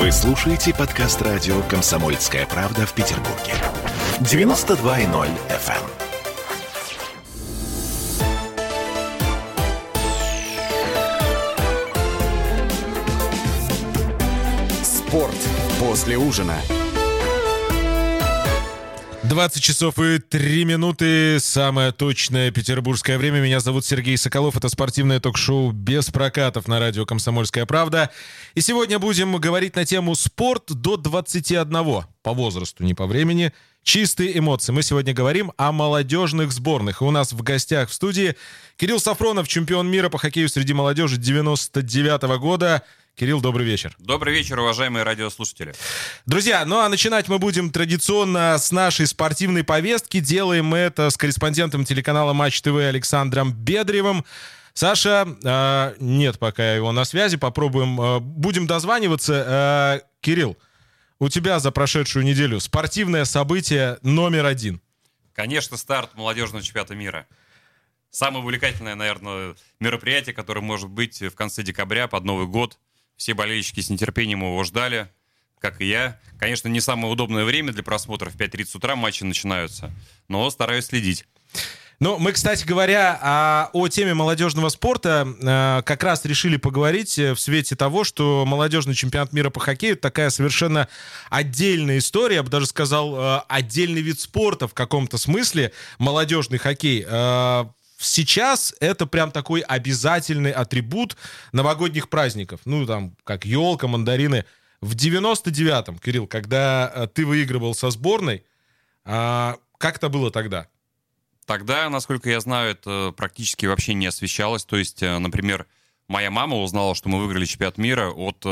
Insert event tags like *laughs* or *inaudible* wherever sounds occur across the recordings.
Вы слушаете подкаст радио «Комсомольская правда» в Петербурге. 92.0 FM. Спорт после ужина. 20 часов и 3 минуты. Самое точное петербургское время. Меня зовут Сергей Соколов. Это спортивное ток-шоу без прокатов на радио «Комсомольская правда». И сегодня будем говорить на тему «Спорт до 21». По возрасту, не по времени. Чистые эмоции. Мы сегодня говорим о молодежных сборных. И у нас в гостях в студии Кирилл Сафронов, чемпион мира по хоккею среди молодежи 99 -го года. Кирилл, добрый вечер. Добрый вечер, уважаемые радиослушатели. Друзья, ну а начинать мы будем традиционно с нашей спортивной повестки. Делаем мы это с корреспондентом телеканала Матч ТВ Александром Бедревым. Саша, э, нет пока его на связи, попробуем, э, будем дозваниваться. Э, Кирилл, у тебя за прошедшую неделю спортивное событие номер один. Конечно, старт молодежного чемпионата мира. Самое увлекательное, наверное, мероприятие, которое может быть в конце декабря под Новый год – все болельщики с нетерпением его ждали, как и я. Конечно, не самое удобное время для просмотра. В 5.30 утра матчи начинаются, но стараюсь следить. Ну, мы, кстати говоря, о, о теме молодежного спорта э, как раз решили поговорить в свете того, что молодежный чемпионат мира по хоккею такая совершенно отдельная история, я бы даже сказал, э, отдельный вид спорта в каком-то смысле, молодежный хоккей. Э, сейчас это прям такой обязательный атрибут новогодних праздников. Ну, там, как елка, мандарины. В 99-м, Кирилл, когда э, ты выигрывал со сборной, а, как это было тогда? Тогда, насколько я знаю, это практически вообще не освещалось. То есть, э, например, моя мама узнала, что мы выиграли чемпионат мира от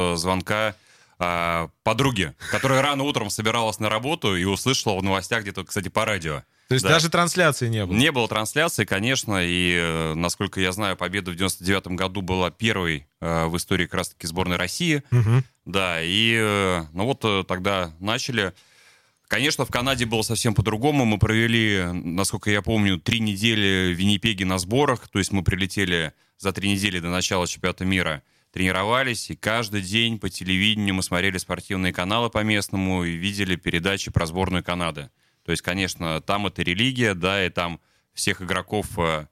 э, звонка подруги, которая рано утром собиралась на работу и услышала в новостях где-то, кстати, по радио. То есть да. даже трансляции не было? Не было трансляции, конечно, и, э, насколько я знаю, победа в 99-м году была первой э, в истории как раз-таки сборной России. Угу. Да, и э, ну вот тогда начали. Конечно, в Канаде было совсем по-другому. Мы провели, насколько я помню, три недели в Виннипеге на сборах. То есть мы прилетели за три недели до начала чемпионата мира, тренировались, и каждый день по телевидению мы смотрели спортивные каналы по местному и видели передачи про сборную Канады. То есть, конечно, там это религия, да, и там всех игроков э,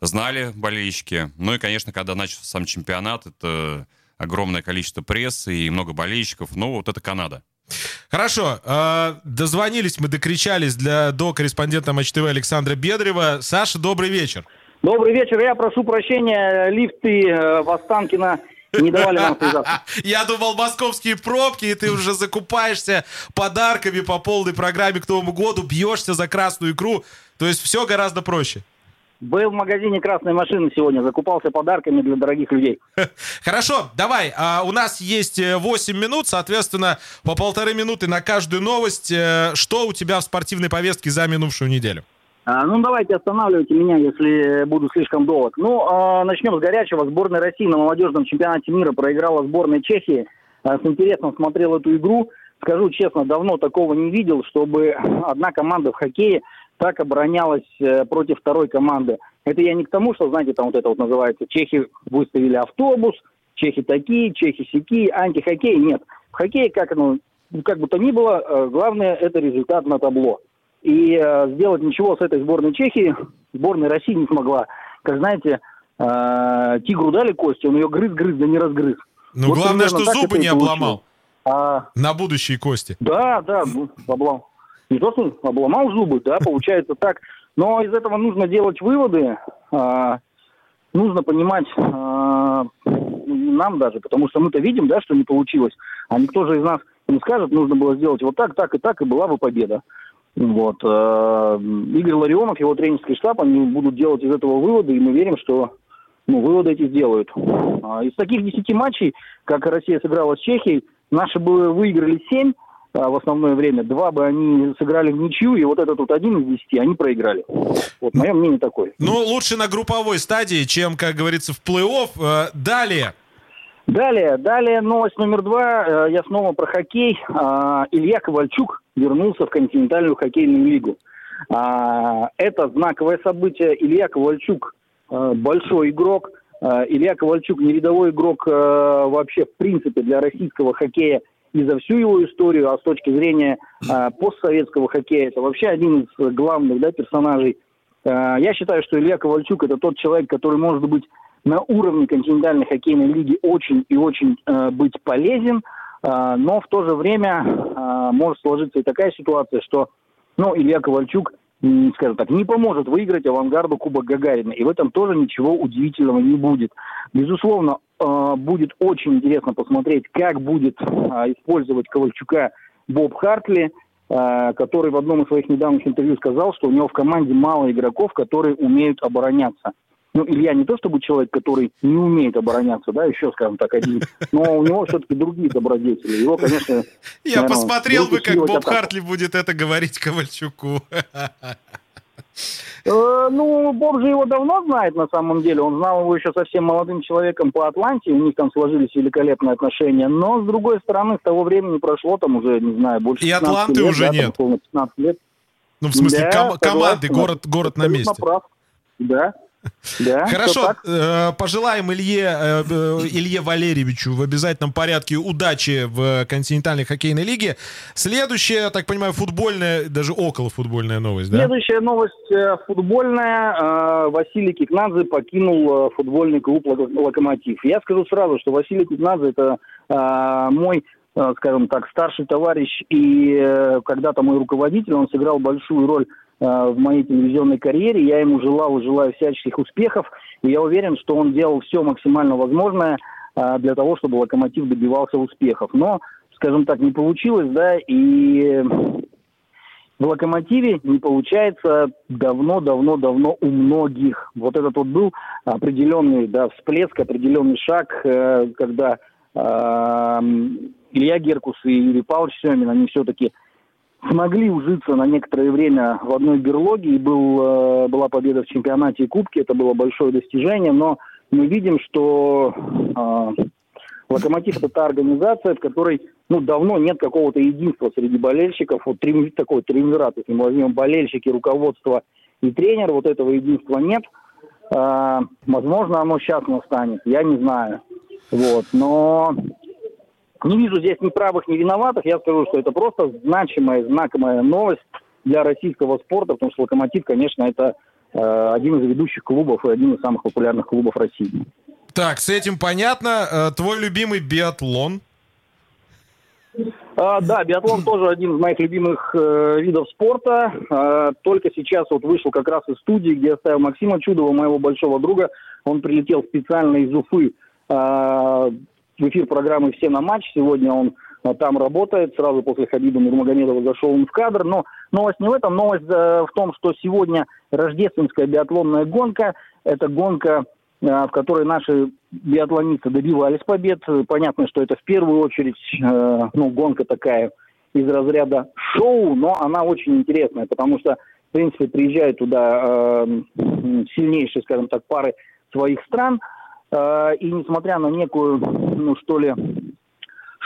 знали болельщики. Ну и, конечно, когда начался сам чемпионат, это огромное количество прессы и много болельщиков. Ну, вот это Канада. Хорошо, э, дозвонились мы, докричались для, до корреспондента Матч ТВ Александра Бедрева. Саша, добрый вечер. Добрый вечер, я прошу прощения, лифты э, в Останкино не давали нам связаться. *laughs* Я думал, московские пробки, и ты уже закупаешься подарками по полной программе к Новому году, бьешься за красную икру. То есть все гораздо проще. Был в магазине красной машины сегодня, закупался подарками для дорогих людей. *laughs* Хорошо, давай. А, у нас есть 8 э, минут, соответственно, по полторы минуты на каждую новость. Э, что у тебя в спортивной повестке за минувшую неделю? А, ну, давайте останавливайте меня, если буду слишком долг. Ну, а, начнем с горячего. Сборная России на молодежном чемпионате мира проиграла сборной Чехии. А, с интересом смотрел эту игру. Скажу честно, давно такого не видел, чтобы одна команда в хоккее так оборонялась э, против второй команды. Это я не к тому, что, знаете, там вот это вот называется, чехи выставили автобус, чехи такие, чехи сякие, антихоккей. Нет. В хоккее, как, ну, как бы то ни было, э, главное это результат на табло. И э, сделать ничего с этой сборной Чехии сборная России не смогла. Как знаете, э, тигру дали кости, он ее грыз-грыз, да не разгрыз. Ну, вот главное, что зубы не обломал. А... На будущие кости. Да, да, ну, обломал. Не то, что обломал зубы, да, *laughs* получается так. Но из этого нужно делать выводы. А, нужно понимать а, нам даже, потому что мы-то видим, да, что не получилось. А никто же из нас не скажет, нужно было сделать вот так, так и так, и была бы победа. Вот. Э, Игорь Ларионов, его тренерский штаб, они будут делать из этого выводы, и мы верим, что ну, выводы эти сделают. А из таких десяти матчей, как Россия сыграла с Чехией, наши бы выиграли семь а, в основное время. Два бы они сыграли в ничью, и вот этот вот один из десяти они проиграли. Вот мое мнение такое. Ну, лучше на групповой стадии, чем, как говорится, в плей-офф. Э, далее. Далее, далее новость номер два. Э, я снова про хоккей. А, Илья Ковальчук вернулся в континентальную хоккейную лигу. А, это знаковое событие. Илья Ковальчук э, большой игрок. Э, Илья Ковальчук не рядовой игрок вообще в принципе для российского хоккея и за всю его историю, а с точки зрения э, постсоветского хоккея, это вообще один из главных да, персонажей. Э, я считаю, что Илья Ковальчук это тот человек, который может быть на уровне континентальной хоккейной лиги очень и очень э, быть полезен, э, но в то же время э, может сложиться и такая ситуация, что ну, Илья Ковальчук, скажем так, не поможет выиграть авангарду Кубок Гагарина. И в этом тоже ничего удивительного не будет. Безусловно, э, будет очень интересно посмотреть, как будет использовать Ковальчука Боб Хартли, который в одном из своих недавних интервью сказал, что у него в команде мало игроков, которые умеют обороняться ну, Илья не то чтобы человек, который не умеет обороняться, да, еще, скажем так, один, но у него все-таки другие добродетели. Его, конечно... *laughs* Я посмотрел бы, как Боб Хартли будет это говорить Ковальчуку. *laughs* Э, ну, Боб же его давно знает, на самом деле. Он знал его еще совсем молодым человеком по Атланте. У них там сложились великолепные отношения. Но, с другой стороны, с того времени прошло там уже, не знаю, больше И Атланты лет, уже да, нет. Там, 15 лет. Ну, в смысле, да, ком- команды, город, город на месте. Прав. Да. Да, Хорошо, э, пожелаем Илье, э, э, Илье Валерьевичу в обязательном порядке удачи в континентальной хоккейной лиге. Следующая, так понимаю, футбольная, даже около футбольная новость, да? Следующая новость футбольная. Василий Кикнадзе покинул футбольный клуб «Локомотив». Я скажу сразу, что Василий Кикнадзе – это мой скажем так, старший товарищ и когда-то мой руководитель, он сыграл большую роль Э, в моей телевизионной карьере. Я ему желал и желаю всяческих успехов. И я уверен, что он делал все максимально возможное э, для того, чтобы «Локомотив» добивался успехов. Но, скажем так, не получилось, да, и в «Локомотиве» не получается давно-давно-давно у многих. Вот этот вот был определенный да, всплеск, определенный шаг, э, когда э, Илья Геркус и Юрий Павлович Семин, они все-таки смогли ужиться на некоторое время в одной берлоге, и был, э, была победа в чемпионате и кубке, это было большое достижение, но мы видим, что э, Локомотив это та организация, в которой ну, давно нет какого-то единства среди болельщиков. Вот три, такой триумвират, если мы возьмем болельщики, руководство и тренер, вот этого единства нет. Э, возможно, оно сейчас настанет, я не знаю. Вот. Но не вижу здесь ни правых, ни виноватых. Я скажу, что это просто значимая, знаковая новость для российского спорта, потому что «Локомотив», конечно, это э, один из ведущих клубов и один из самых популярных клубов России. Так, с этим понятно. Э, твой любимый биатлон? А, да, биатлон тоже один из моих любимых э, видов спорта. А, только сейчас вот вышел как раз из студии, где оставил Максима Чудова, моего большого друга. Он прилетел специально из Уфы а, в эфир программы «Все на матч». Сегодня он а, там работает. Сразу после Хабиба Нурмагомедова зашел он в кадр. Но новость не в этом. Новость э, в том, что сегодня рождественская биатлонная гонка. Это гонка, э, в которой наши биатлонисты добивались побед. Понятно, что это в первую очередь э, ну, гонка такая из разряда шоу, но она очень интересная, потому что, в принципе, приезжают туда сильнейшие, скажем так, пары своих стран – и несмотря на некую, ну что ли,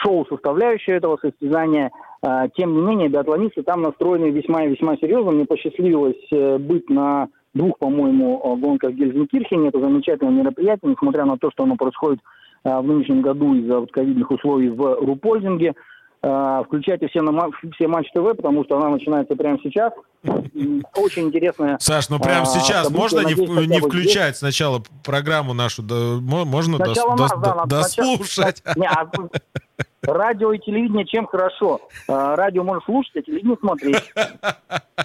шоу-составляющую этого состязания, э, тем не менее биатлонисты там настроены весьма и весьма серьезно. Мне посчастливилось э, быть на двух, по-моему, гонках Гельзенкирхене. Это замечательное мероприятие, несмотря на то, что оно происходит в нынешнем году из-за ковидных условий в Рупольдинге. А, включайте все, на, все Матч ТВ, потому что она начинается прямо сейчас. Очень интересная. Саш, ну прямо а, сейчас можно не, не включать здесь. сначала программу нашу? Да, можно дос, нас, дос, да, дослушать? Не, а, *laughs* радио и телевидение чем хорошо? А, радио можно слушать, а телевидение смотреть.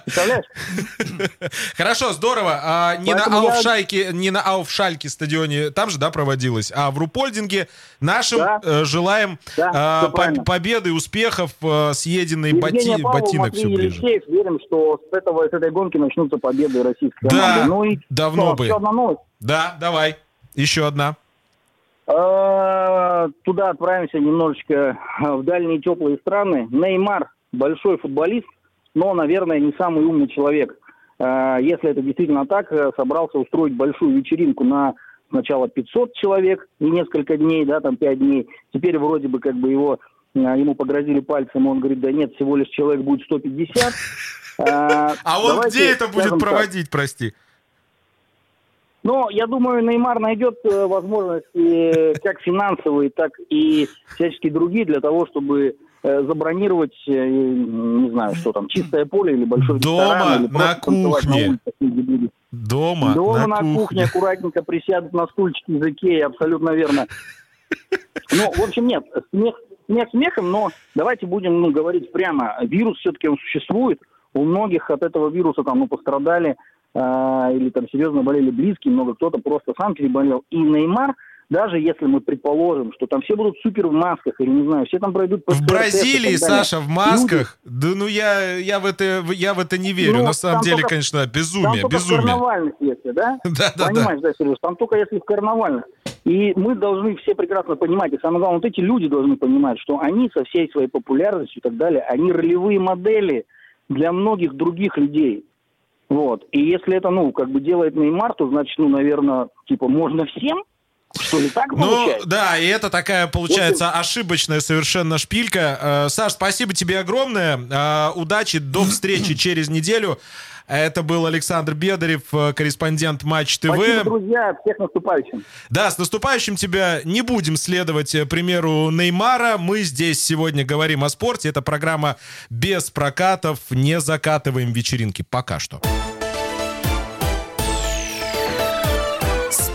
Представляешь? Хорошо, здорово. А, не, на Ауфшайке, не на Ауфшальке стадионе, там же, да, проводилось, а в Рупольдинге нашим да. э, желаем да, э, победы, успехов, э, съеденные боти, ботинок все ближе. Верим, что с, этого, с этой гонки начнутся победы российской да, команды. Ну и давно бы. Да, давай. Еще одна. А, туда отправимся немножечко в дальние теплые страны. Неймар, большой футболист, но, наверное, не самый умный человек. Э, если это действительно так, э, собрался устроить большую вечеринку на сначала 500 человек и несколько дней, да, там 5 дней. Теперь вроде бы как бы его, ему погрозили пальцем, он говорит, да нет, всего лишь человек будет 150. *laughs* А он где это будет проводить, прости? Но я думаю, Неймар найдет э, возможности как финансовые, так и всяческие другие для того, чтобы э, забронировать, э, не знаю, что там, чистое поле или большой Дома, ресторан, или на кухне. на улице. Дома, Дома на, на, кухне. аккуратненько присядут на стульчике из Икеи, абсолютно верно. Ну, в общем, нет, смех, смех смехом, но давайте будем ну, говорить прямо. Вирус все-таки он существует. У многих от этого вируса там ну, пострадали э, или там серьезно болели близкие, много кто-то просто сам переболел. И Неймар, даже если мы предположим, что там все будут супер в масках, или не знаю, все там пройдут... В Бразилии, Саша, в масках? Да ну я, я, в это, я в это не верю. Ну, На самом там деле, только- конечно, Там безумие, в безумие. карнавальных, если, да? *laughs* Да, да, да. Понимаешь, да, Сереж, там только если в карнавальных. И мы должны все прекрасно понимать, и самое главное, вот эти люди должны понимать, что они со всей своей популярностью и так далее, они ролевые модели для многих других людей. Вот. И если это, ну, как бы делает Неймар, то значит, ну, наверное, типа, можно всем? Что ли, так Ну, получается? да, и это такая, получается, ошибочная совершенно шпилька. Э, Саш, спасибо тебе огромное. Э, Удачи, до встречи *clears throat* через неделю. Это был Александр Бедарев, э, корреспондент Матч ТВ. Спасибо, друзья, всех наступающим. Да, с наступающим тебя не будем следовать примеру Неймара. Мы здесь сегодня говорим о спорте. Это программа без прокатов. Не закатываем вечеринки. Пока что.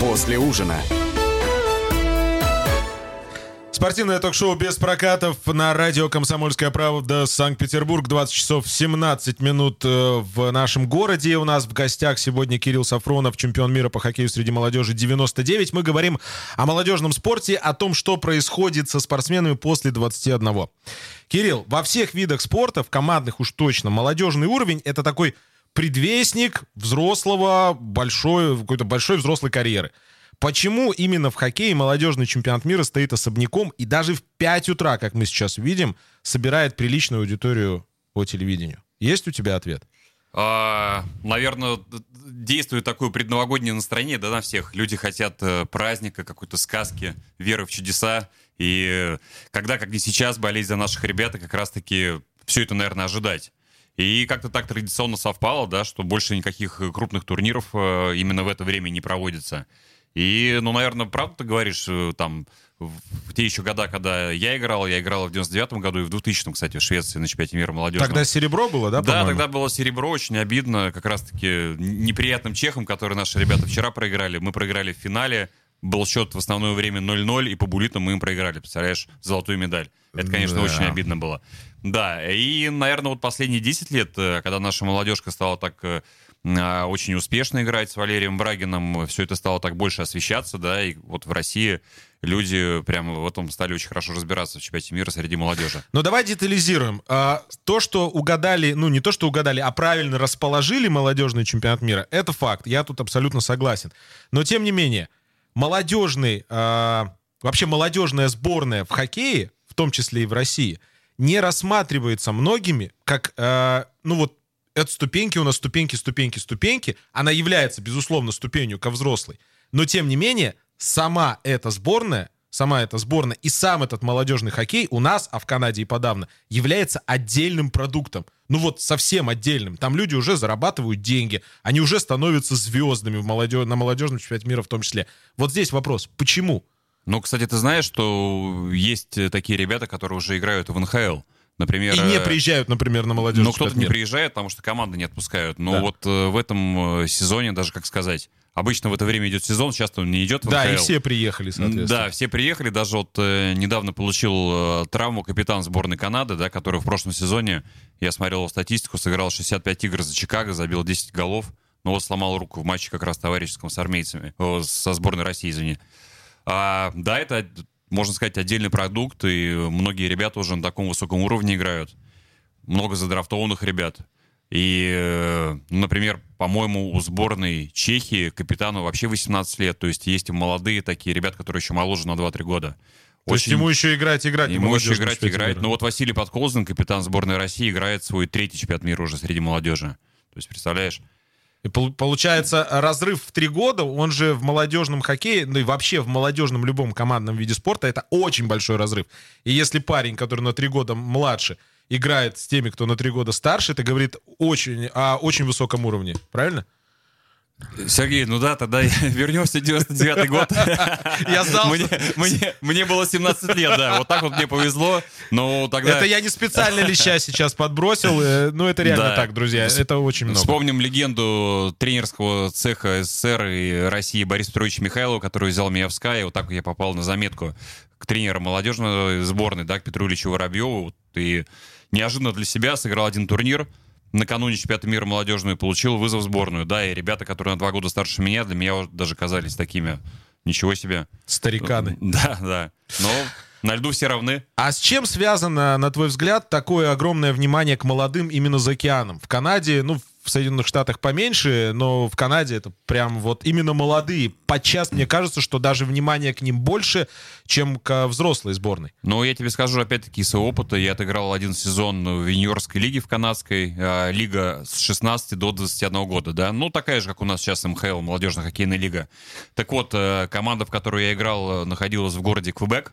После ужина. Спортивное ток-шоу без прокатов на радио «Комсомольская правда» Санкт-Петербург. 20 часов 17 минут э, в нашем городе. У нас в гостях сегодня Кирилл Сафронов, чемпион мира по хоккею среди молодежи 99. Мы говорим о молодежном спорте, о том, что происходит со спортсменами после 21. Кирилл, во всех видах спорта, в командных уж точно, молодежный уровень — это такой предвестник взрослого, большой, какой-то большой взрослой карьеры. Почему именно в хоккее молодежный чемпионат мира стоит особняком и даже в 5 утра, как мы сейчас видим, собирает приличную аудиторию по телевидению? Есть у тебя ответ? А, наверное, действует такое предновогоднее настроение, да, на всех. Люди хотят э, праздника, какой-то сказки, веры в чудеса. И когда, как не сейчас, болеть за наших ребят, как раз-таки все это, наверное, ожидать. И как-то так традиционно совпало, да, что больше никаких э, крупных турниров э, именно в это время не проводится. И, ну, наверное, правда ты говоришь, э, там, в те еще года, когда я играл, я играл в 99-м году и в 2000-м, кстати, в Швеции на чемпионате мира молодежного. Тогда серебро было, да, Да, тогда было серебро, очень обидно, как раз-таки неприятным чехом, который наши ребята вчера проиграли. Мы проиграли в финале, был счет в основное время 0-0, и по булитам мы им проиграли, представляешь, золотую медаль. Это, конечно, Да. очень обидно было. Да, и, наверное, вот последние 10 лет, э, когда наша молодежка стала так э, а, очень успешно играть с Валерием Брагином, все это стало так больше освещаться, да, и вот в России люди прямо в этом стали очень хорошо разбираться в чемпионате мира среди молодежи. Ну, давай детализируем. А, то, что угадали, ну, не то, что угадали, а правильно расположили молодежный чемпионат мира, это факт. Я тут абсолютно согласен. Но, тем не менее, молодежный, а, вообще молодежная сборная в хоккее, в том числе и в России, не рассматривается многими как, а, ну, вот, от ступеньки у нас ступеньки, ступеньки, ступеньки. Она является, безусловно, ступенью ко взрослой. Но, тем не менее, сама эта сборная, сама эта сборная и сам этот молодежный хоккей у нас, а в Канаде и подавно, является отдельным продуктом. Ну вот совсем отдельным. Там люди уже зарабатывают деньги, они уже становятся звездами в молодежь, на молодежном чемпионате мира в том числе. Вот здесь вопрос, почему? Ну, кстати, ты знаешь, что есть э, такие ребята, которые уже играют в НХЛ. Например, И не э, приезжают, например, на молодежный Ну, кто-то не приезжает, потому что команды не отпускают. Но Да. вот э, в этом сезоне, даже как сказать, обычно в это время идет сезон, часто он не идет в Да, и все приехали, соответственно. Да, все приехали. Даже вот э, недавно получил э, травму капитан сборной Канады, да, который в прошлом сезоне, я смотрел его статистику, сыграл 65 игр за Чикаго, забил 10 голов, но вот сломал руку в матче как раз товарищеском с армейцами, о, со сборной России, извини. А, да, это, можно сказать, отдельный продукт, и многие ребята уже на таком высоком уровне играют. Много задрафтованных ребят. И, э, например, по-моему, у сборной Чехии капитану вообще 18 лет. То есть есть молодые такие ребята, которые еще моложе на 2-3 года. То есть ему еще играть, играть. Ему еще играть, играть. Ну вот Василий Подколзин, капитан сборной России, играет свой третий чемпионат мира уже среди молодежи. То есть, представляешь? И получается, разрыв в три года, он же в молодежном хоккее, ну и вообще в молодежном любом командном виде спорта, это очень большой разрыв. И если парень, который на три года младше, играет с теми, кто на три года старше, это говорит очень, о очень высоком уровне, правильно? Сергей, ну да, тогда *laughs* вернемся в 99 год. *laughs* Я сдался. Мне, мне, мне было 17 лет, да. Вот так вот мне повезло. Но тогда... Это я не специально леща сейчас подбросил. Э, ну, это реально Да. так, друзья. Это очень много. Вспомним легенду тренерского цеха СССР и России Бориса Петровича Михайлова, который взял меня в Sky. Вот так я попал на заметку к тренеру молодежной сборной, да, к Петру Ильичу Воробьеву. И неожиданно для себя сыграл один турнир накануне чемпионата мира молодежную, получил вызов в сборную. Да, и ребята, которые на два года старше меня, для меня даже казались такими. Ничего себе. Стариканы. *laughs* Да, да. Но на льду все равны. А с чем связано, на твой взгляд, такое огромное внимание к молодым именно за океаном? В Канаде, ну, в Соединенных Штатах поменьше, но в Канаде это прям вот именно молодые. Подчас мне кажется, что даже внимание к ним больше, чем к взрослой сборной. Но я тебе скажу, опять-таки, из опыта. Я отыграл один сезон в юниорской лиге в канадской. а, Лига с 16 до 21 года, да. Ну, такая же, как у нас сейчас МХЛ, молодежная хоккейная лига. Так вот, э, команда, в которой я играл, э, находилась в городе Квебек.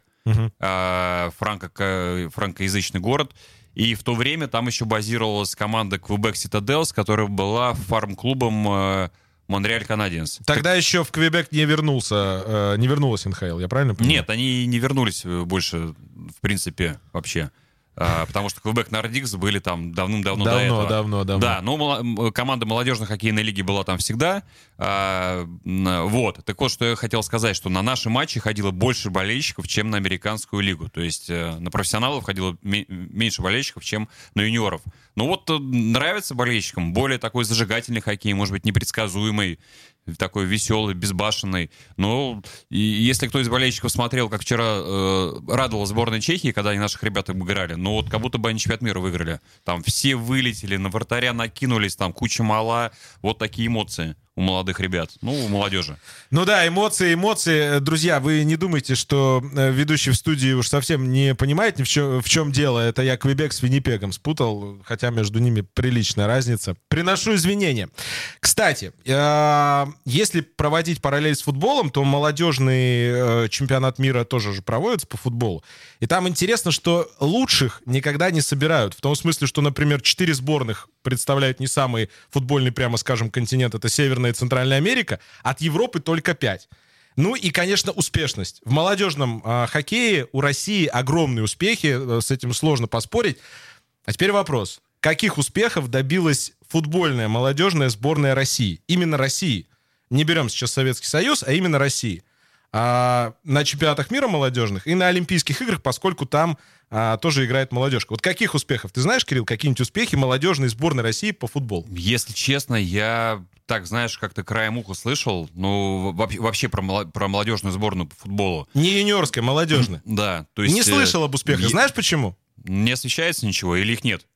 а, франко- франкоязычный город. И в то время там еще базировалась команда Квебек Citadels, которая была фарм-клубом э, Монреаль Канадиенс. Тогда еще в Квебек не вернулся, э, не вернулась НХЛ, я правильно понимаю? Нет, они не вернулись э, больше, в принципе, вообще. А, потому что Квебек Нордикс были там давным-давно до Давно, этого. давно, давно. Да, но мало- м, команда молодежной хоккейной лиги была там всегда. А, вот. Так вот, что я хотел сказать, что на наши матчи ходило больше болельщиков, чем на американскую лигу. То есть э, на профессионалов ходило ме- меньше болельщиков, чем на юниоров. Ну вот э, нравится болельщикам более такой зажигательный хоккей, может быть, непредсказуемый, такой веселый, безбашенный. Но и если кто из болельщиков смотрел, как вчера э, радовала сборная Чехии, когда они наших ребят играли, ну вот как будто бы они чемпионат мира выиграли. Там все вылетели, на вратаря накинулись, там куча мала. Вот такие эмоции у молодых ребят, ну, у молодежи. Ну да, эмоции, эмоции. Э, Друзья, вы не думайте, что э, ведущий в студии уж совсем не понимает ни в чем, в чем дело. Это я Квебек с Виннипегом спутал, хотя между ними приличная разница. Приношу извинения. Кстати, э, если проводить параллель с футболом, то молодежный чемпионат мира тоже же проводится по футболу. И там интересно, что лучших никогда не собирают. В том смысле, что, например, четыре сборных представляют не самый футбольный, прямо скажем, континент. Это Северная и Центральная Америка. От Европы только пять. Ну и, конечно, успешность. В молодежном э, хоккее у России огромные успехи, э, с этим сложно поспорить. А теперь вопрос. Каких успехов добилась футбольная молодежная сборная России? Именно России. Не берем сейчас Советский Союз, а именно России. А, на чемпионатах мира молодежных и на Олимпийских играх, поскольку там а, тоже играет молодежка. Вот каких успехов? Ты знаешь, Кирилл, какие-нибудь успехи молодежной сборной России по футболу? Если честно, я так, знаешь, как-то краем уха слышал, ну, вообще, про, про молодежную сборную по футболу. Не юниорская, молодежная. *clears throat* Да, то есть... Не э, слышал об успехах. Знаешь почему? Не освещается ничего или их нет?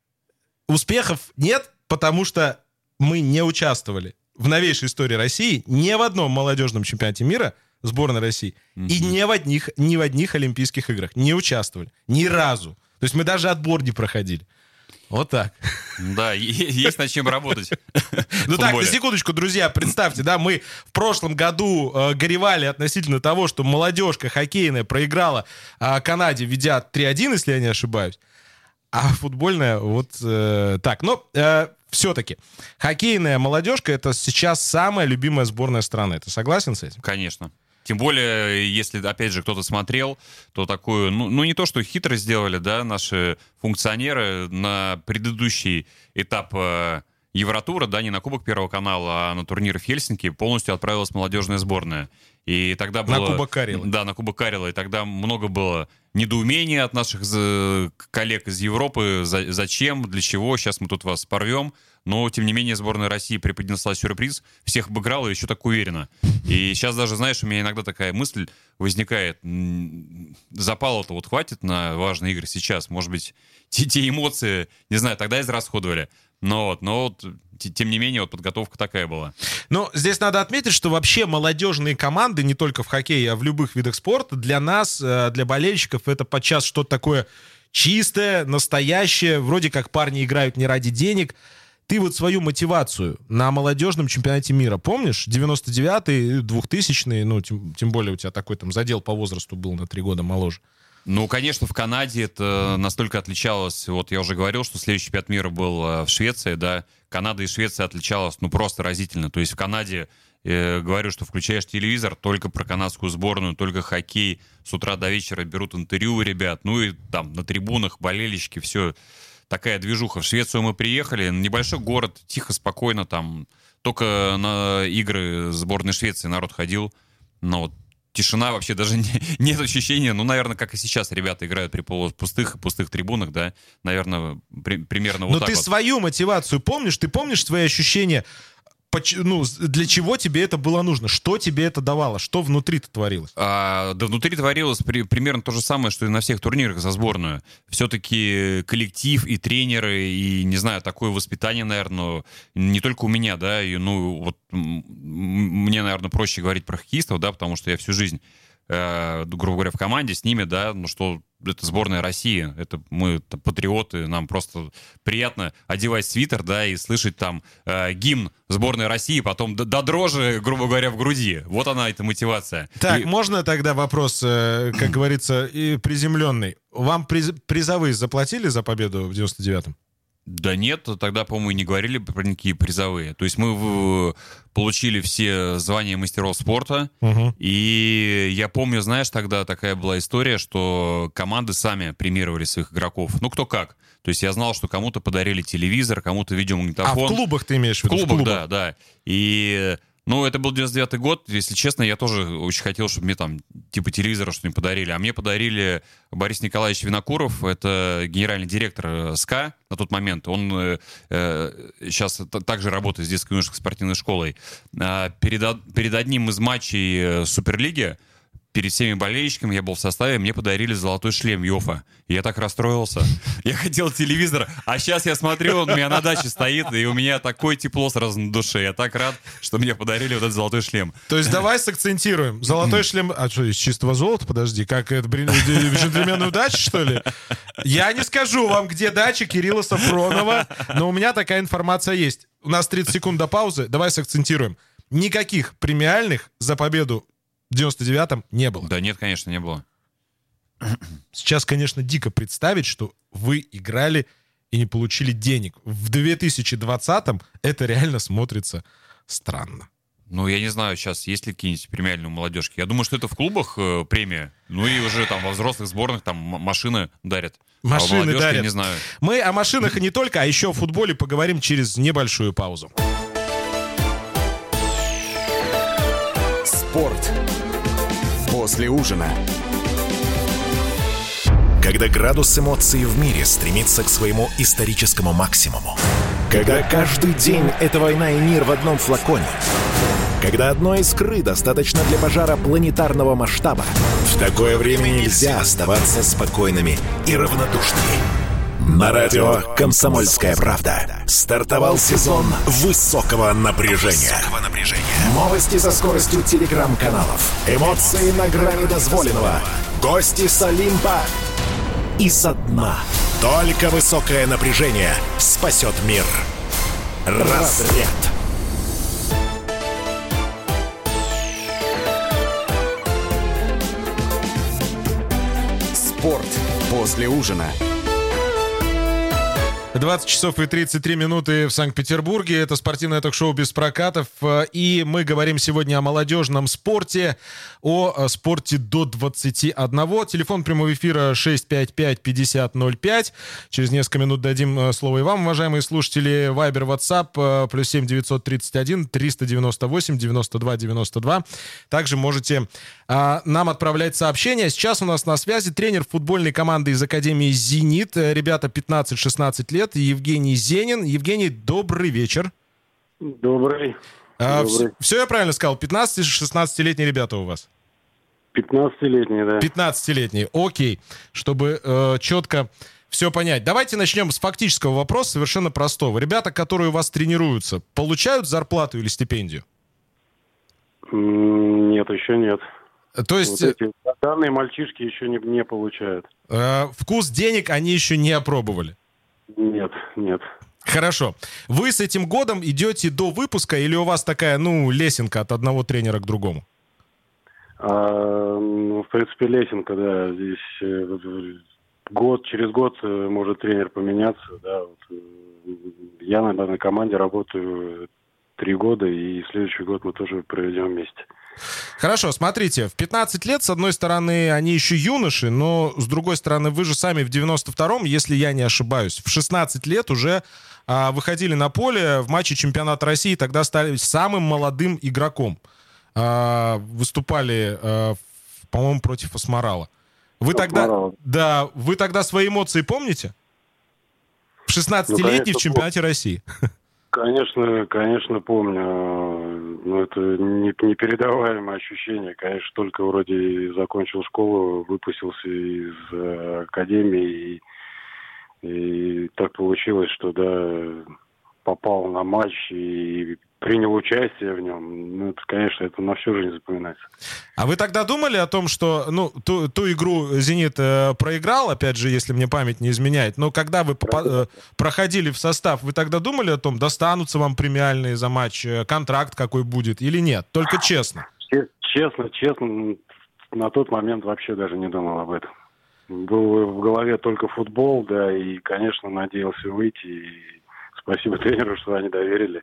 Успехов нет, потому что мы не участвовали в новейшей истории России ни в одном молодежном чемпионате мира сборной России и ни в одних, ни в одних Олимпийских играх не участвовали. Ни разу. То есть мы даже отбор не проходили. Вот так. Да, есть над чем работать. *laughs* Ну так, на секундочку, друзья, представьте, да, мы в прошлом году э, горевали относительно того, что молодежка хоккейная проиграла э, Канаде, ведя 3-1, если я не ошибаюсь. А футбольная вот э, так. Но все-таки хоккейная молодежка это сейчас самая любимая сборная страны. Ты согласен с этим? Конечно. Тем более, если, опять же, кто-то смотрел, то такую, ну, ну не то, что хитро сделали, да, наши функционеры на предыдущий этап э, Евротура, да, не на Кубок Первого канала, а на турнир в Хельсинки полностью отправилась молодежная сборная. И тогда На было... Кубок Карелы. Да, на Кубок Карела. И тогда много было недоумения от наших за- коллег из Европы. За- зачем, для чего, сейчас мы тут вас порвем. Но, тем не менее, сборная России преподнесла сюрприз, всех обыграла и еще так уверенно. И сейчас даже, знаешь, у меня иногда такая мысль возникает. Запала-то вот хватит на важные игры сейчас. Может быть, *laughs* те, те эмоции, не знаю, тогда израсходовали. Но вот, но вот тем не менее, вот подготовка такая была. Ну, здесь надо отметить, что вообще молодежные команды, не только в хоккее, а в любых видах спорта, для нас, э, для болельщиков, это подчас что-то такое чистое, настоящее. Вроде как парни играют не ради денег. Ты вот свою мотивацию на молодежном чемпионате мира помнишь? 99-й, 2000-й, ну, тем, тем более у тебя такой там задел по возрасту был на три года моложе. Ну, конечно, в Канаде это настолько отличалось. Вот я уже говорил, что следующий чемпионат мира был э, в Швеции, да. Канада и Швеция отличалась, ну, просто разительно. То есть в Канаде, э, говорю, что включаешь телевизор, только про канадскую сборную, только хоккей. С утра до вечера берут интервью у ребят. Ну, и там на трибунах болельщики, все. Такая движуха. В Швецию мы приехали, небольшой город, тихо, спокойно там. Только на игры сборной Швеции народ ходил. Но вот тишина вообще даже *laughs* не, нет ощущения, ну, наверное, как и сейчас ребята играют при полупустых и пустых трибунах, да, наверное, при, примерно вот Но так ты вот. свою мотивацию помнишь? Ты помнишь свои ощущения? Ну, для чего тебе это было нужно? Что тебе это давало? Что внутри-то творилось? А, да внутри творилось при, примерно то же самое, что и на всех турнирах за сборную. Все-таки коллектив и тренеры, и, не знаю, такое воспитание, наверное, не только у меня, да, и, ну, вот мне, наверное, проще говорить про хоккеистов, да, потому что я всю жизнь э, грубо говоря, в команде с ними, да, ну что это сборная России, это мы это патриоты, нам просто приятно одевать свитер, да, и слышать там э, гимн сборной России, потом до, до дрожи, грубо говоря, в груди. Вот она, эта мотивация. Так, и... можно тогда вопрос, э, как говорится, и приземленный. Вам приз, призовые заплатили за победу в 99-м? Да нет, тогда, по-моему, не говорили про никакие призовые. То есть мы в, получили все звания мастеров спорта, угу. и я помню, знаешь, тогда такая была история, что команды сами премировали своих игроков. Ну, кто как. То есть я знал, что кому-то подарили телевизор, кому-то видеомагнитофон. А в клубах ты имеешь в виду? В клубах, в клубах. да, да. И ну, это был 99-й год. Если честно, я тоже очень хотел, чтобы мне там типа телевизора что-нибудь подарили. А мне подарили Борис Николаевич Винокуров. Это генеральный директор э, СКА на тот момент. Он э, э сейчас также работает с детской юношеской спортивной школой. А перед, перед одним из матчей э, Суперлиги перед всеми болельщиками, я был в составе, мне подарили золотой шлем Йофа. Я так расстроился. Я хотел телевизор, а сейчас я смотрю, он у меня на даче стоит, и у меня такое тепло сразу на душе. Я так рад, что мне подарили вот этот золотой шлем. То есть давай сакцентируем. Золотой шлем... А что, из чистого золота? Подожди, как это, джентльменную дачу, что ли? Я не скажу вам, где дача Кирилла Сафронова, но у меня такая информация есть. У нас 30 секунд до паузы. Давай сакцентируем. Никаких премиальных за победу в 99-м не было. Да нет, конечно, не было. Сейчас, конечно, дико представить, что вы играли и не получили денег. В 2020-м это реально смотрится странно. Ну, я не знаю, сейчас есть ли какие-нибудь премиальные у молодежки. Я думаю, что это в клубах э, премия. Ну и уже там во взрослых сборных там машины дарят. Машины а дарят. не знаю. Мы о машинах и не только, а еще о футболе поговорим через небольшую паузу. Спорт после ужина. Когда градус эмоций в мире стремится к своему историческому максимуму. Когда каждый день — это война и мир в одном флаконе. Когда одной искры достаточно для пожара планетарного масштаба. В такое время нельзя оставаться спокойными и равнодушными. На радио «Комсомольская правда» стартовал сезон высокого напряжения. Высокого напряжения. Новости со скоростью телеграм-каналов. Эмоции на грани дозволенного. Гости с Олимпа и со дна. Только высокое напряжение спасет мир. Разряд. Спорт после ужина. 20 часов и 33 минуты в Санкт-Петербурге. Это спортивное ток-шоу без прокатов. И мы говорим сегодня о молодежном спорте, о спорте до 21. Телефон прямого эфира 655-5005. Через несколько минут дадим э, слово и вам, уважаемые слушатели. Вайбер, WhatsApp, э, плюс 7 931 398 92 92. Также можете а, нам отправлять сообщения. Сейчас у нас на связи тренер футбольной команды из Академии «Зенит». Э, ребята 15-16 лет. Евгений Зенин. Евгений, добрый вечер. Добрый. А, добрый. Все, я правильно сказал? 15-16-летние ребята у вас? 15-летние, да. 15-летние, окей. Чтобы э, четко Все понять. Давайте начнем с фактического вопроса, совершенно простого. Ребята, которые у вас тренируются, получают зарплату или стипендию? Нет, еще нет. То есть Вот эти данные мальчишки еще не, не получают. э, вкус денег они еще не опробовали. Нет, нет. Хорошо. Вы с этим годом идете до выпуска или у вас такая, ну, лесенка от одного тренера к другому? А, ну, в принципе, лесенка, да, здесь э, э, год, через год э, может тренер поменяться, да. Вот, э, я на данной команде работаю три года, и следующий год мы тоже проведем вместе. Хорошо, смотрите, в 15 лет, с одной стороны, они еще юноши, но с другой стороны, вы же сами в 92-м, если я не ошибаюсь, в 16 лет уже а, выходили на поле в матче чемпионата России, тогда стали самым молодым игроком. А, выступали, а, по-моему, против Асмарала. Вы тогда, да, вы тогда свои эмоции помните? В 16-летний Ну, конечно, в чемпионате России. *laughs* Конечно, конечно, помню. Но это не- непередаваемое ощущение. Конечно, только вроде закончил школу, выпустился из э, академии. И, и так получилось, что да, попал на матч и принял участие в нем. Ну, это, конечно, это на всю жизнь запоминается. А вы тогда думали о том, что, ну, ту, ту игру «Зенит» э, проиграл, опять же, если мне память не изменяет, но когда вы э, проходили в состав, вы тогда думали о том, достанутся вам премиальные за матч, э, контракт какой будет или нет? Только честно. Че- Честно, честно, на тот момент вообще даже не думал об этом. Был в голове только футбол, да, и, конечно, надеялся выйти. И спасибо тренеру, что они доверили.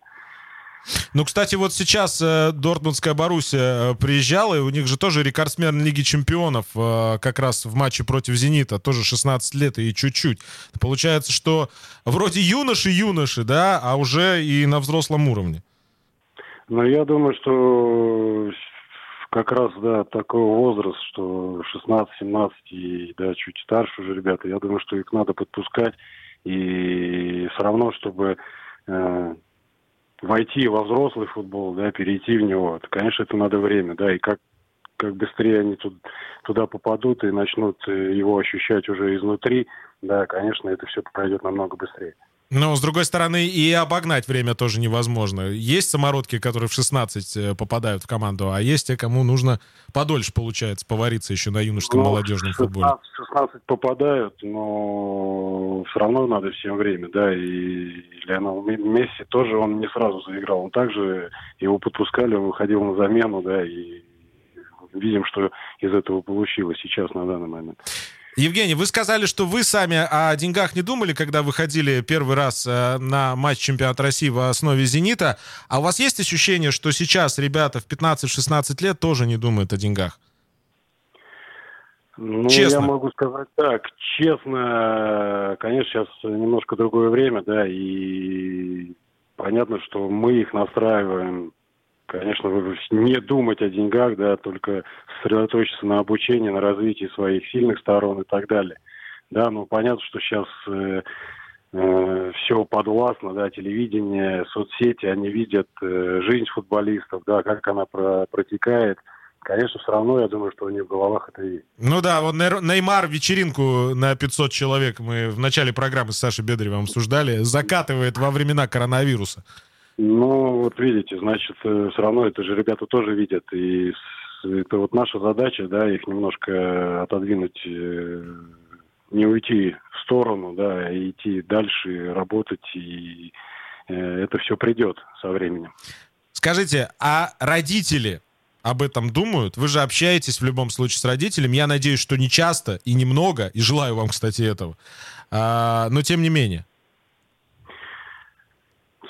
Ну, кстати, вот сейчас э, Дортмундская Боруссия э, приезжала, и у них же тоже рекордсмен Лиги Чемпионов э, как раз в матче против «Зенита», тоже 16 лет и чуть-чуть. Получается, что вроде юноши-юноши, да, а уже и на взрослом уровне. Но я думаю, что как раз, да, такой возраст, что 16-17 и, да, чуть старше уже ребята, я думаю, что их надо подпускать. И все равно, чтобы э, войти во взрослый футбол, да, перейти в него, то, конечно, это надо время, да, и как как быстрее они тут, туда попадут и начнут э, его ощущать уже изнутри, да, конечно, это все пройдет намного быстрее. Но, с другой стороны, и обогнать время тоже невозможно. Есть самородки, которые в 16 э, попадают в команду, а есть те, кому нужно подольше, получается, повариться еще на юношеском Ну, молодежном футболе. 16, 16 попадают, но все равно надо всем время, да, и Леонел Месси тоже, он не сразу заиграл, он также, его подпускали, он выходил на замену, да, и видим, что из этого получилось сейчас на данный момент. Евгений, вы сказали, что вы сами о деньгах не думали, когда выходили первый раз э, на матч чемпионата России в основе «Зенита». А у вас есть ощущение, что сейчас ребята в 15-16 лет тоже не думают о деньгах? Ну, Честно. я могу сказать так, честно, конечно, сейчас немножко другое время, да, и понятно, что мы их настраиваем, конечно, не думать о деньгах, да, только сосредоточиться на обучении, на развитии своих сильных сторон и так далее. Да, ну понятно, что сейчас все подвластно, да, телевидение, соцсети, они видят э, жизнь футболистов, да, как она про- протекает. Конечно, все равно, я думаю, что у них в головах это есть. Ну да, вот Неймар вечеринку на 500 человек, мы в начале программы с Сашей Бедревым обсуждали, закатывает во времена коронавируса. Ну, вот видите, значит, все равно это же ребята тоже видят. И это вот наша задача, да, их немножко отодвинуть, э, не уйти в сторону, да, и идти дальше, работать, и э, это все придет со временем. Скажите, а родители об этом думают? Вы же общаетесь в любом случае с родителями. Я надеюсь, что не часто и немного, и желаю вам, кстати, этого. А, но тем не менее.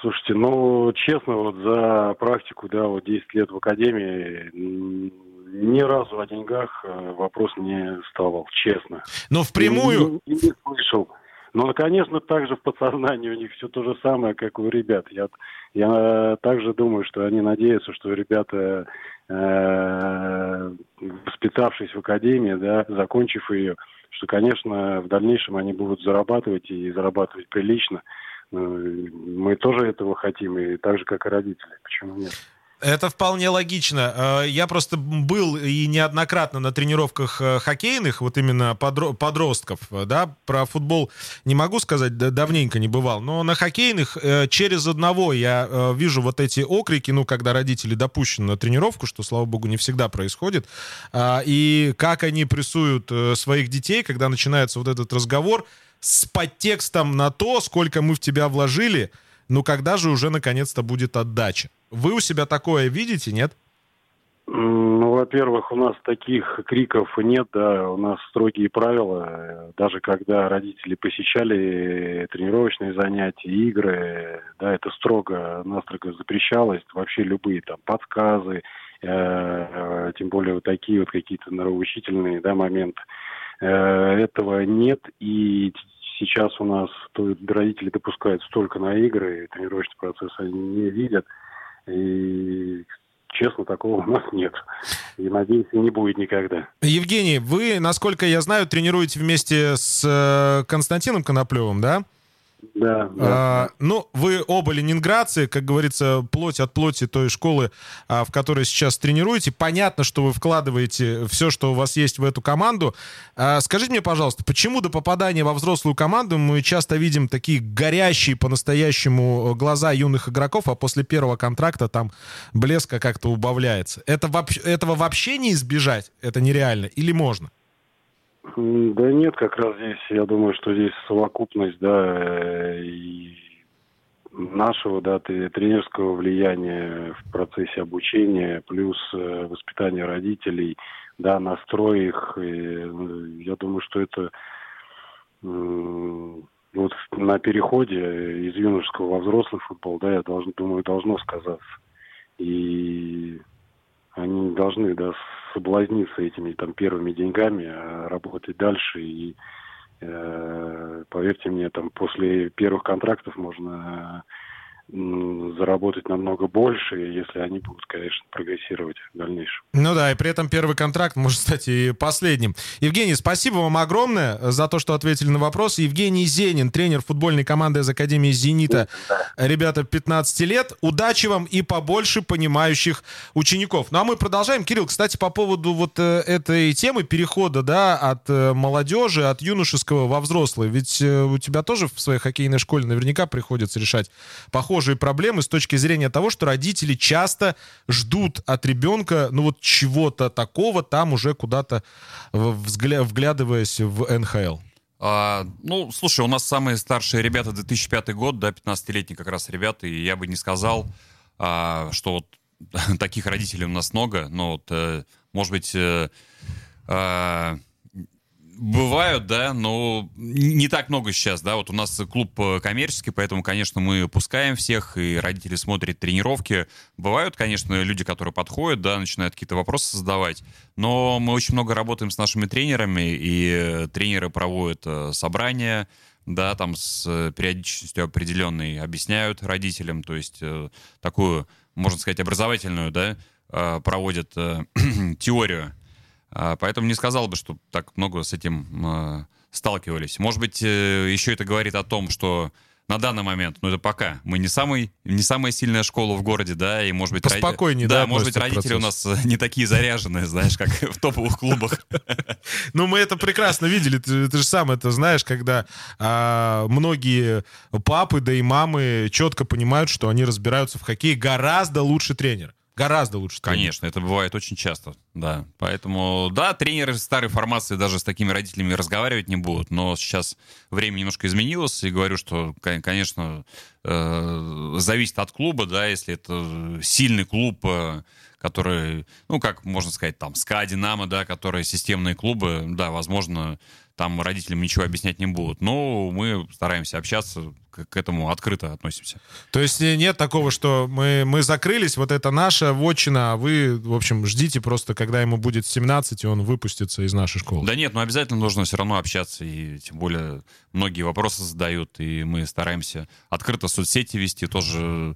Слушайте, ну, честно, вот за практику, да, вот 10 лет в академии, ни разу о деньгах э, вопрос не вставал, честно. Но впрямую... Не, не слышал. Но, конечно, также в подсознании у них все то же самое, как у ребят. Я, я также думаю, что они надеются, что ребята, э, воспитавшись в академии, да, закончив ее, что, конечно, в дальнейшем они будут зарабатывать и зарабатывать прилично. Ну, Мы тоже этого хотим, и так же, как и родители. Почему нет? Это вполне логично. Э, я просто был и неоднократно на тренировках э, хоккейных, вот именно подростков, да, про футбол не могу сказать, давненько не бывал, но на хоккейных э, через одного я вижу вот эти окрики, ну, когда родители допущены на тренировку, что, слава богу, не всегда происходит, а, и как они прессуют своих детей, когда начинается вот этот разговор с подтекстом на то, сколько мы в тебя вложили, ну, когда же уже наконец-то будет отдача? Вы у себя такое видите, нет? Ну, во-первых, у нас таких криков нет, да, у нас строгие правила. Даже когда родители посещали тренировочные занятия, игры, да, это строго, настрого запрещалось. Вообще любые там подсказы, э, э, тем более вот такие вот какие-то нравоучительные, да, моменты. Э, этого нет, и сейчас у нас то, родители допускают столько на игры, тренировочный процесс они не видят. И честно, такого у нас нет. И, надеюсь, не будет никогда. Евгений, вы, насколько я знаю, тренируете вместе с э, Константином Коноплевым, да? Да, да. А, ну, вы оба ленинградцы, как говорится, плоть от плоти той школы, а, в которой сейчас тренируете. Понятно, что вы вкладываете все, что у вас есть в эту команду. А, скажите мне, пожалуйста, почему до попадания во взрослую команду мы часто видим такие горящие по-настоящему глаза юных игроков, а после первого контракта там блеска как-то убавляется? Это, этого вообще не избежать? Это нереально? Или можно? Да нет, как раз здесь, я думаю, что здесь совокупность, да, э, и нашего, да, тренерского влияния в процессе обучения, плюс э, воспитание родителей, да, настрой их. И, ну, я думаю, что это вот на переходе из юношеского во взрослый футбол, да, я должен, думаю, должно сказаться. И они должны, да, соблазниться этими там первыми деньгами, а работать дальше. И э, поверьте мне, там после первых контрактов можно заработать намного больше, если они будут, конечно, прогрессировать в дальнейшем. Ну да, и при этом первый контракт может стать и последним. Евгений, спасибо вам огромное за то, что ответили на вопрос. Евгений Зенин, тренер футбольной команды из Академии «Зенита». Ребята, 15 лет. Удачи вам и побольше понимающих учеников. Ну а мы продолжаем. Кирилл, кстати, по поводу вот э, этой темы перехода, да, от э, молодежи, от юношеского во взрослый. Ведь э, у тебя тоже в своей хоккейной школе наверняка приходится решать поход похожие проблемы с точки зрения того, что родители часто ждут от ребенка, ну вот чего-то такого, там уже куда-то взгля- вглядываясь в НХЛ. А, ну, слушай, у нас самые старшие ребята 2005 год, да, 15-летние как раз ребята, и я бы не сказал, а, что вот *laughs* таких родителей у нас много, но вот, э, может быть, э, э, Бывают, да, но не так много сейчас, да. Вот у нас клуб э, коммерческий, поэтому, конечно, мы пускаем всех, и родители смотрят тренировки. Бывают, конечно, люди, которые подходят, да, начинают какие-то вопросы задавать. Но мы очень много работаем с нашими тренерами, и тренеры проводят э, собрания, да, там с периодичностью определенной объясняют родителям, то есть э, такую, можно сказать, образовательную, да, проводят *clears throat* теорию поэтому не сказал бы, что так много с этим а, сталкивались. Может быть, э, еще это говорит о том, что на данный момент, ну это пока, мы не, самый, не самая сильная школа в городе, да, и может быть... Поспокойнее, да, да может быть, родители у нас *laughs* не такие заряженные, знаешь, как в топовых клубах. *laughs* Ну, мы это прекрасно видели, ты, ты же сам это знаешь, когда а, многие папы, да и мамы четко понимают, что они разбираются в хоккее гораздо лучше тренера. Гораздо лучше. Конечно, это бывает очень часто, да. Поэтому, да, тренеры старой формации даже с такими родителями разговаривать не будут, но сейчас время немножко изменилось, и говорю, что, конечно, э, зависит от клуба, да, если это сильный клуб, э, который, ну, как можно сказать, там, СКА, Динамо, да, которые системные клубы, да, возможно, там родителям ничего объяснять не будут. Но мы стараемся общаться, к, этому открыто относимся. То есть нет такого, что мы, мы закрылись, вот это наша вотчина, а вы, в общем, ждите просто, когда ему будет 17, и он выпустится из нашей школы. Да нет, но обязательно нужно все равно общаться, и тем более многие вопросы задают, и мы стараемся открыто соцсети вести, тоже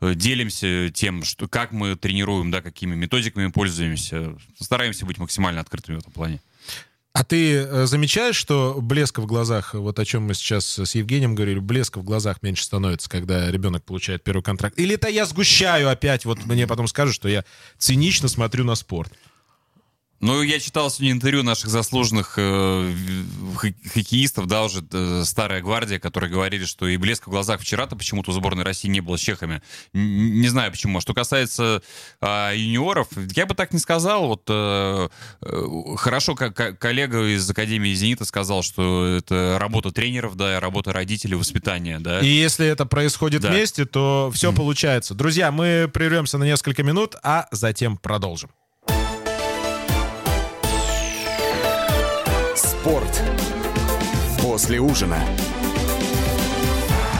э, делимся тем, что, как мы тренируем, да, какими методиками пользуемся. Стараемся быть максимально открытыми в этом плане. А ты э, замечаешь, что блеска в глазах, вот о чем мы сейчас с Евгением говорили, блеска в глазах меньше становится, когда ребенок получает первый контракт? Или это я сгущаю опять, вот мне потом скажут, что я цинично смотрю на спорт? Ну, я читал сегодня интервью наших заслуженных э, хоккеистов, да, уже э, старая гвардия, которые говорили, что и блеск в глазах вчера-то почему-то у сборной России не было с чехами. Н- не знаю почему. Что касается э, юниоров, я бы так не сказал. Вот э, э, хорошо, как коллега из Академии «Зенита» сказал, что это работа тренеров, да, работа родителей, воспитания, да. И если это происходит да. вместе, то все mm. получается. Друзья, мы прервемся на несколько минут, а затем продолжим. Спорт. После ужина.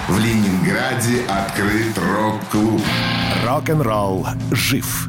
В Ленинграде открыт рок-клуб. Рок-н-ролл жив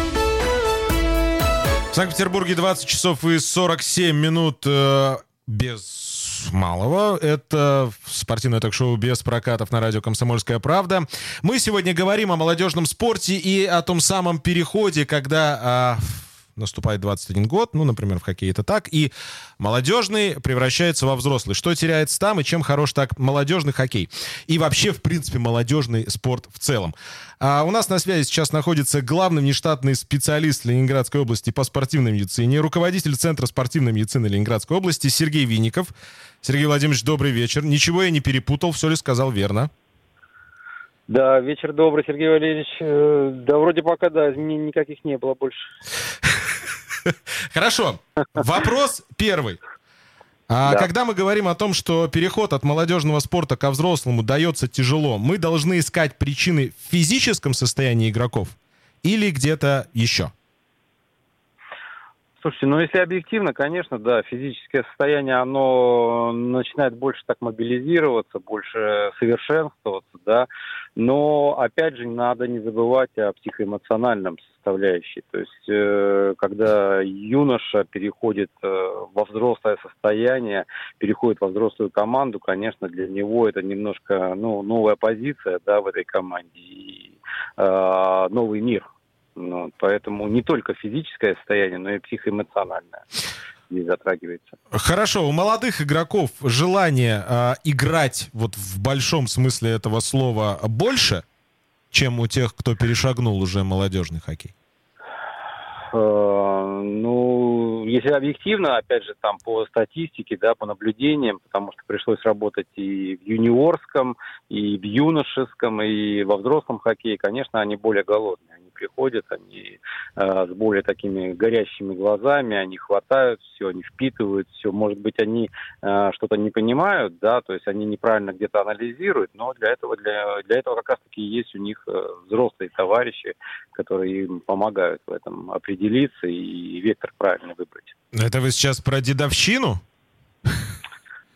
В Санкт-Петербурге 20 часов и 47 минут э, без малого. Это спортивное ток-шоу без прокатов на радио «Комсомольская правда». Мы сегодня говорим о молодежном спорте и о том самом переходе, когда... Э, наступает 21 год, ну, например, в хоккее это так, и молодежный превращается во взрослый. Что теряется там и чем хорош так молодежный хоккей? И вообще, в принципе, молодежный спорт в целом. А у нас на связи сейчас находится главный внештатный специалист Ленинградской области по спортивной медицине, руководитель Центра спортивной медицины Ленинградской области Сергей Винников. Сергей Владимирович, добрый вечер. Ничего я не перепутал, все ли сказал верно? Да, вечер добрый, Сергей Валерьевич. Э, да, вроде пока, да, изменений никаких не было больше. *laughs* Хорошо. Вопрос первый. А да. когда мы говорим о том, что переход от молодежного спорта ко взрослому дается тяжело, мы должны искать причины в физическом состоянии игроков или где-то еще? Слушайте, ну если объективно, конечно, да, физическое состояние, оно начинает больше так мобилизироваться, больше совершенствоваться, да, но опять же надо не забывать о психоэмоциональном составляющей. То есть, э, когда юноша переходит э, во взрослое состояние, переходит во взрослую команду, конечно, для него это немножко ну, новая позиция да, в этой команде. И э, новый мир ну, поэтому не только физическое состояние, но и психоэмоциональное здесь затрагивается. Хорошо, у молодых игроков желание э, играть вот в большом смысле этого слова больше, чем у тех, кто перешагнул уже молодежный хоккей? Э, ну, если объективно, опять же, там по статистике, да, по наблюдениям, потому что пришлось работать и в юниорском, и в юношеском, и во взрослом хоккее, конечно, они более голодные приходят, они э, с более такими горящими глазами, они хватают все, они впитывают все. Может быть, они э, что-то не понимают, да, то есть они неправильно где-то анализируют, но для этого, для, для этого как раз-таки есть у них э, взрослые товарищи, которые им помогают в этом определиться и вектор правильно выбрать. Это вы сейчас про дедовщину?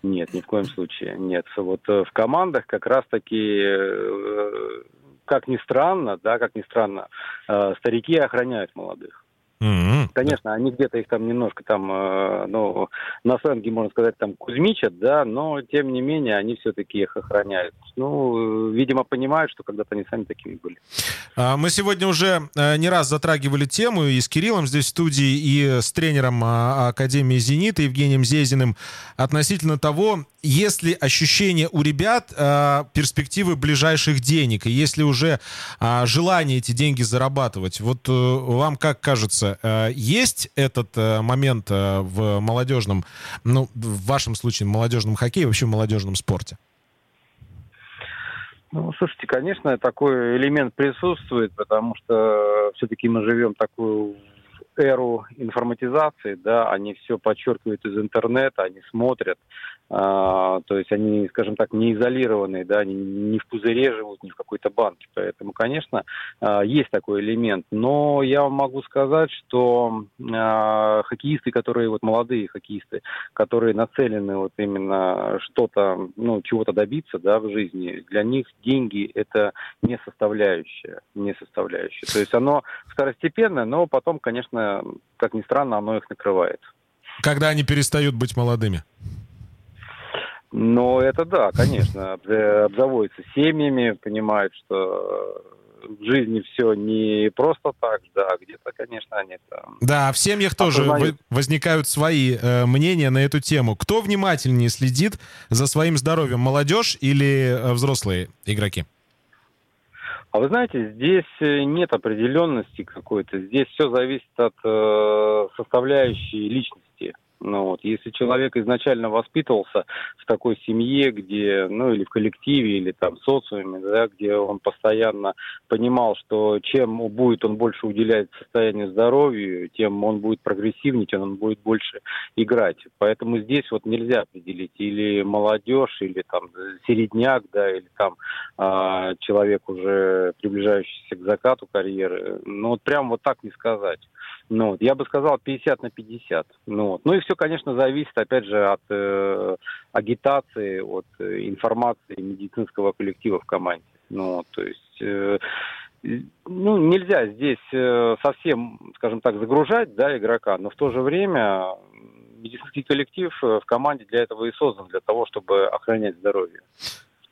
Нет, ни в коем случае. Нет. Вот э, в командах как раз-таки э, как ни странно, да, как ни странно, э, старики охраняют молодых. Mm-hmm. Конечно, они где-то их там немножко там, э, ну, на сленге, можно сказать, там кузьмичат, да, но тем не менее они все-таки их охраняют. Ну, видимо, понимают, что когда-то они сами такими были. А, мы сегодня уже э, не раз затрагивали тему и с Кириллом здесь в студии, и с тренером а, Академии «Зенита» Евгением Зезиным относительно того, есть ли ощущение у ребят э, перспективы ближайших денег, и есть ли уже желание эти деньги зарабатывать. Вот вам как кажется, вопроса. Э, есть этот э, момент э, в молодежном, ну, в вашем случае, в молодежном хоккее, вообще в молодежном спорте? Ну, слушайте, конечно, такой элемент присутствует, потому что все-таки мы живем такую эру информатизации, да, они все подчеркивают из интернета, они смотрят, а, то есть они, скажем так, не изолированные, да, они не в пузыре живут, не в какой-то банке, поэтому, конечно, а, есть такой элемент, но я вам могу сказать, что а, хоккеисты, которые вот молодые хоккеисты, которые нацелены вот именно что-то, ну, чего-то добиться, да, в жизни, для них деньги это не составляющая, не составляющая, то есть оно второстепенное, но потом, конечно, как ни странно, оно их накрывает. Когда они перестают быть молодыми? Ну, это да, конечно. Обзаводятся семьями, понимают, что в жизни все не просто так, да, где-то, конечно, они там... Да, в семьях тоже осознают. возникают свои э, мнения на эту тему. Кто внимательнее следит за своим здоровьем, молодежь или э, взрослые игроки? А вы знаете, здесь э, нет определенности какой-то. Здесь все зависит от э, составляющей личности. Ну, вот, если человек изначально воспитывался в такой семье, где, ну, или в коллективе, или там в социуме, да, где он постоянно понимал, что чем будет он больше уделять состоянию здоровья, тем он будет прогрессивнее, тем он будет больше играть. Поэтому здесь вот нельзя определить или молодежь, или там середняк, да, или там э, человек уже приближающийся к закату карьеры. Ну, вот прям вот так не сказать. Ну, вот, я бы сказал 50 на 50. Ну, вот. ну и все, конечно, зависит, опять же, от э, агитации, от э, информации медицинского коллектива в команде. Ну, то есть... Э, ну, нельзя здесь э, совсем, скажем так, загружать да, игрока, но в то же время медицинский коллектив э, в команде для этого и создан, для того, чтобы охранять здоровье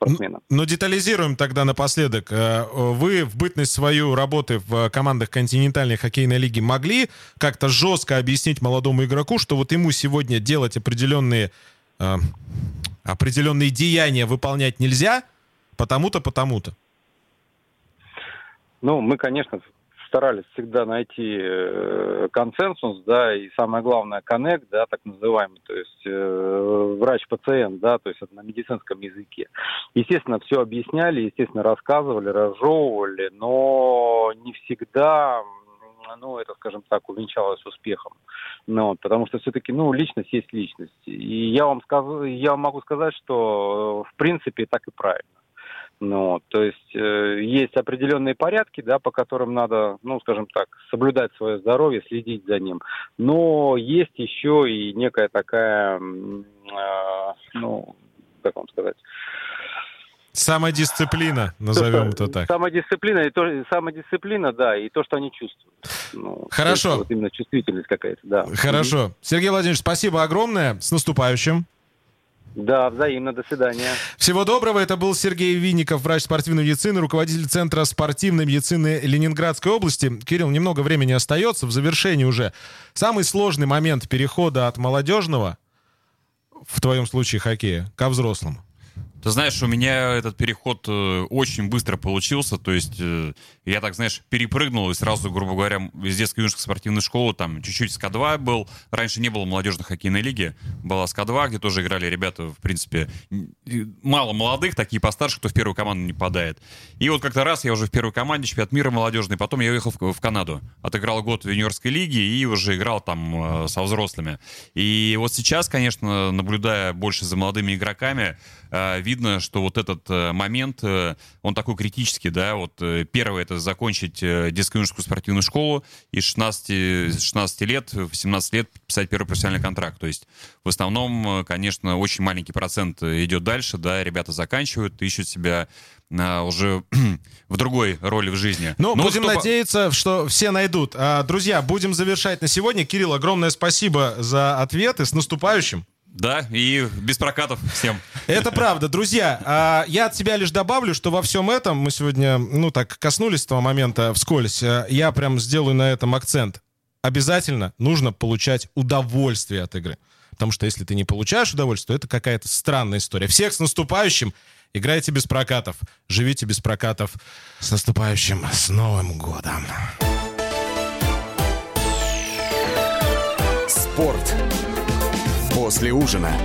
спортсмена. Но детализируем тогда напоследок. Э, вы в бытность свою работы в командах континентальной хоккейной лиги могли как-то жестко объяснить молодому игроку, что вот ему сегодня делать определенные, э, определенные деяния выполнять нельзя, потому-то, потому-то? Ну, мы, конечно, старались всегда найти э, консенсус, да, и самое главное, коннект, да, так называемый, то есть э, врач-пациент, да, то есть на медицинском языке. Естественно, все объясняли, естественно, рассказывали, разжевывали, но не всегда ну, это, скажем так, увенчалось успехом. Ну, потому что все-таки, ну, личность есть личность. И я вам, скажу, я могу сказать, что, в принципе, так и правильно. Ну, то есть э, есть определенные порядки, да, по которым надо, ну, скажем так, соблюдать свое здоровье, следить за ним. Но есть еще и некая такая, э, ну, как вам сказать, Самодисциплина, назовем то, это так. Самодисциплина, и то, самодисциплина, да, и то, что они чувствуют. Ну, Хорошо. Вот именно чувствительность какая-то, да. Хорошо. Сергей Владимирович, спасибо огромное. С наступающим. Да, взаимно. До свидания. Всего доброго. Это был Сергей Винников, врач спортивной медицины, руководитель Центра спортивной медицины Ленинградской области. Кирилл, немного времени остается. В завершении уже. Самый сложный момент перехода от молодежного, в твоем случае хоккея, ко взрослому. Ты знаешь, у меня этот переход э, очень быстро получился, то есть э, я так, знаешь, перепрыгнул и сразу, грубо говоря, из детской юношеской спортивной школы, там чуть-чуть СК-2 был, раньше не было молодежной хоккейной лиги, была СК-2, где тоже играли ребята, в принципе, мало молодых, такие постарше, кто в первую команду не попадает. И вот как-то раз я уже в первой команде, чемпионат мира молодежный, потом я уехал в, в Канаду, отыграл год в юниорской лиге и уже играл там э, со взрослыми. И вот сейчас, конечно, наблюдая больше за молодыми игроками, видно, что вот этот э, момент, э, он такой критический, да, вот э, первое это закончить детско-юношескую спортивную школу и 16, 16 лет, в 17 лет писать первый профессиональный контракт. То есть в основном, конечно, очень маленький процент идет дальше, да, ребята заканчивают, ищут себя уже *clears throat* в другой роли в жизни. Ну, Но будем кто... надеяться, что все найдут. А, друзья, будем завершать на сегодня. Кирилл, огромное спасибо за ответы. С наступающим. Да, и без прокатов всем. Это правда. Друзья, а, я от себя лишь добавлю, что во всем этом мы сегодня, ну так, коснулись этого момента вскользь. А, я прям сделаю на этом акцент. Обязательно нужно получать удовольствие от игры. Потому что если ты не получаешь удовольствие, то это какая-то странная история. Всех с наступающим. Играйте без прокатов. Живите без прокатов. С наступающим, с Новым годом. Спорт после ужина.